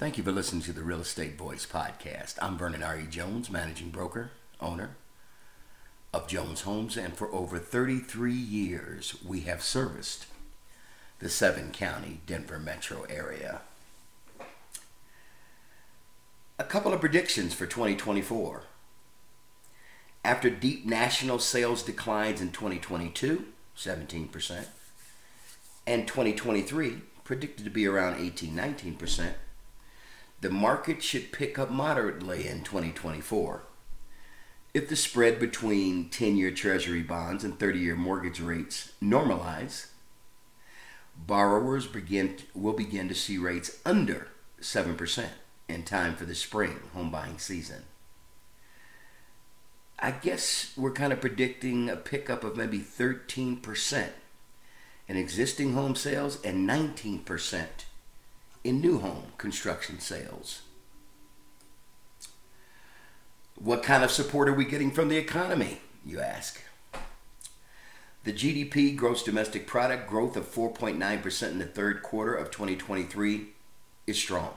Thank you for listening to the Real Estate Voice podcast. I'm Vernon R.E. Jones, managing broker, owner of Jones Homes, and for over 33 years, we have serviced the seven county Denver metro area. A couple of predictions for 2024. After deep national sales declines in 2022, 17%, and 2023, predicted to be around 18 19%, the market should pick up moderately in 2024. If the spread between 10 year Treasury bonds and 30 year mortgage rates normalize, borrowers begin, will begin to see rates under 7% in time for the spring home buying season. I guess we're kind of predicting a pickup of maybe 13% in existing home sales and 19% in new home construction sales. What kind of support are we getting from the economy, you ask? The GDP, gross domestic product growth of 4.9% in the third quarter of 2023 is strong.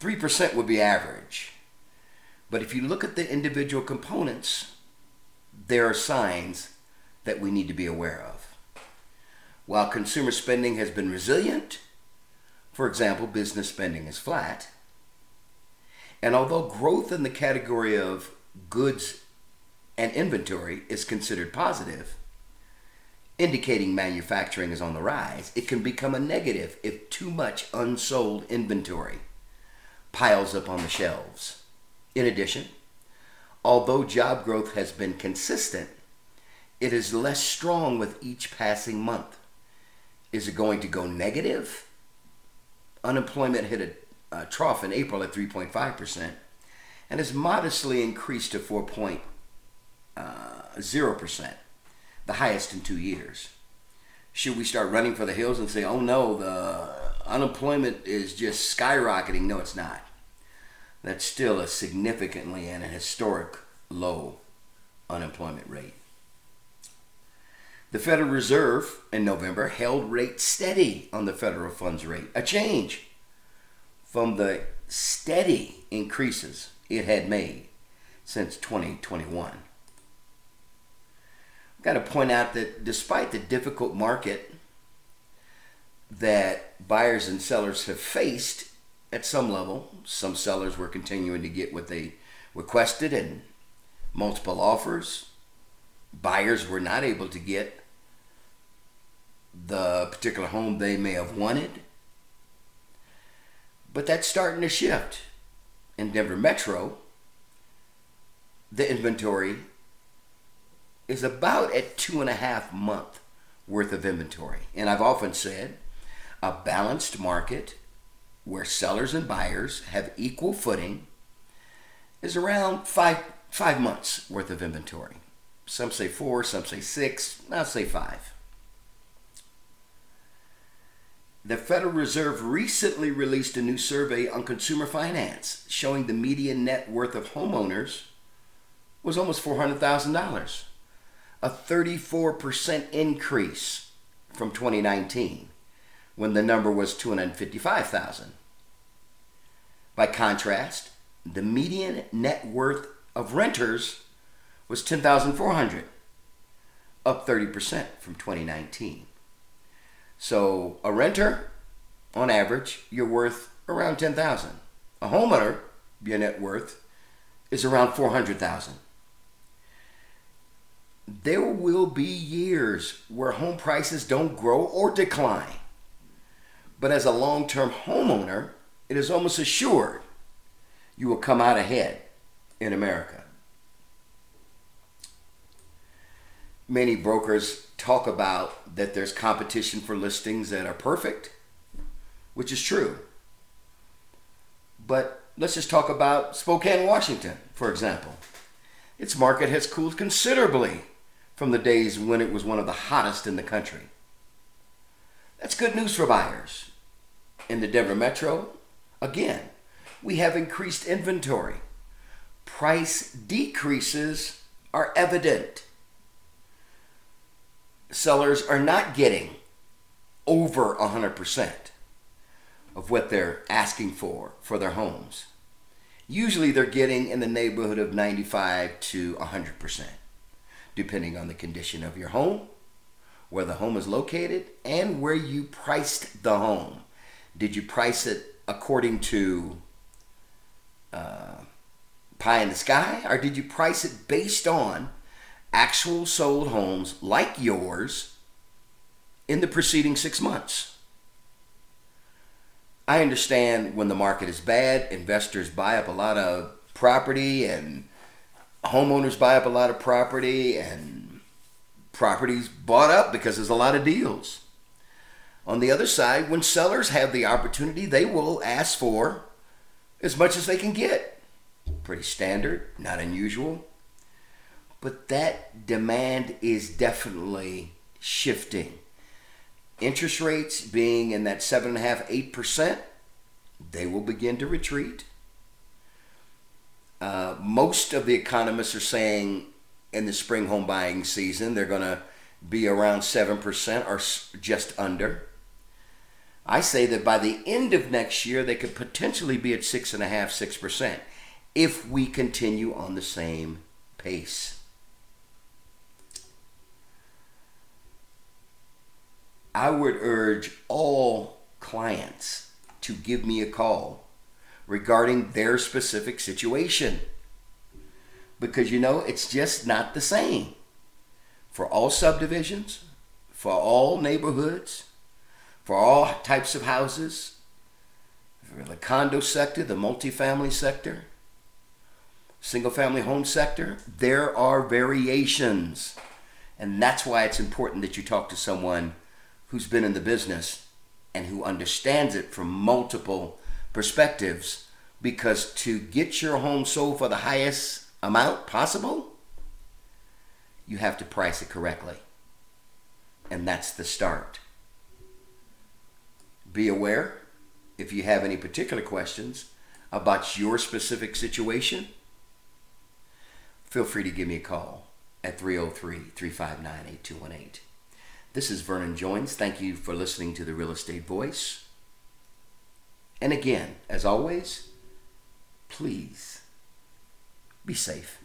3% would be average. But if you look at the individual components, there are signs that we need to be aware of. While consumer spending has been resilient, for example, business spending is flat. And although growth in the category of goods and inventory is considered positive, indicating manufacturing is on the rise, it can become a negative if too much unsold inventory piles up on the shelves. In addition, although job growth has been consistent, it is less strong with each passing month. Is it going to go negative? Unemployment hit a, a trough in April at 3.5% and has modestly increased to 4.0, uh, the highest in two years. Should we start running for the hills and say, oh no, the unemployment is just skyrocketing? No, it's not. That's still a significantly and a historic low unemployment rate. The Federal Reserve in November held rates steady on the federal funds rate, a change from the steady increases it had made since 2021. I've got to point out that despite the difficult market that buyers and sellers have faced at some level, some sellers were continuing to get what they requested and multiple offers. Buyers were not able to get the particular home they may have wanted. But that's starting to shift. In Denver Metro, the inventory is about at two and a half month worth of inventory. And I've often said a balanced market where sellers and buyers have equal footing is around five five months worth of inventory. Some say four, some say six, I'll say five. The Federal Reserve recently released a new survey on consumer finance showing the median net worth of homeowners was almost $400,000, a 34% increase from 2019 when the number was 255,000. By contrast, the median net worth of renters was 10,400, up 30% from 2019. So a renter, on average, you're worth around ten thousand. A homeowner, your net worth, is around four hundred thousand. There will be years where home prices don't grow or decline. But as a long term homeowner, it is almost assured you will come out ahead in America. Many brokers talk about that there's competition for listings that are perfect, which is true. But let's just talk about Spokane, Washington, for example. Its market has cooled considerably from the days when it was one of the hottest in the country. That's good news for buyers. In the Denver Metro, again, we have increased inventory. Price decreases are evident sellers are not getting over 100%. of what they're asking for for their homes. Usually they're getting in the neighborhood of 95 to 100%, depending on the condition of your home, where the home is located, and where you priced the home. Did you price it according to uh, pie in the sky, or did you price it based on actual sold homes like yours in the preceding six months? I understand when the market is bad, investors buy up a lot of property and homeowners buy up a lot of property and properties bought up because there's a lot of deals. On the other side, when sellers have the opportunity, they will ask for as much as they can get. Pretty standard, not unusual. But that demand is definitely shifting. Interest rates being in that 7.5%, 8%, they will begin to retreat. Uh, most of the economists are saying in the spring home buying season they're going to be around 7% or just under. I say that by the end of next year, they could potentially be at 6.5%, 6% if we continue on the same pace. I would urge all clients to give me a call regarding their specific situation. Because you know, it's just not the same for all subdivisions, for all neighborhoods, for all types of houses, for the condo sector, the multifamily sector, single family home sector. There are variations. And that's why it's important that you talk to someone who's been in the business and who understands it from multiple perspectives because to get your home sold for the highest amount possible, you have to price it correctly. And that's the start. Be aware if you have any particular questions about your specific situation, feel free to give me a call at 303 359 8218. This is Vernon Jones. Thank you for listening to the Real Estate Voice. And again, as always, please be safe.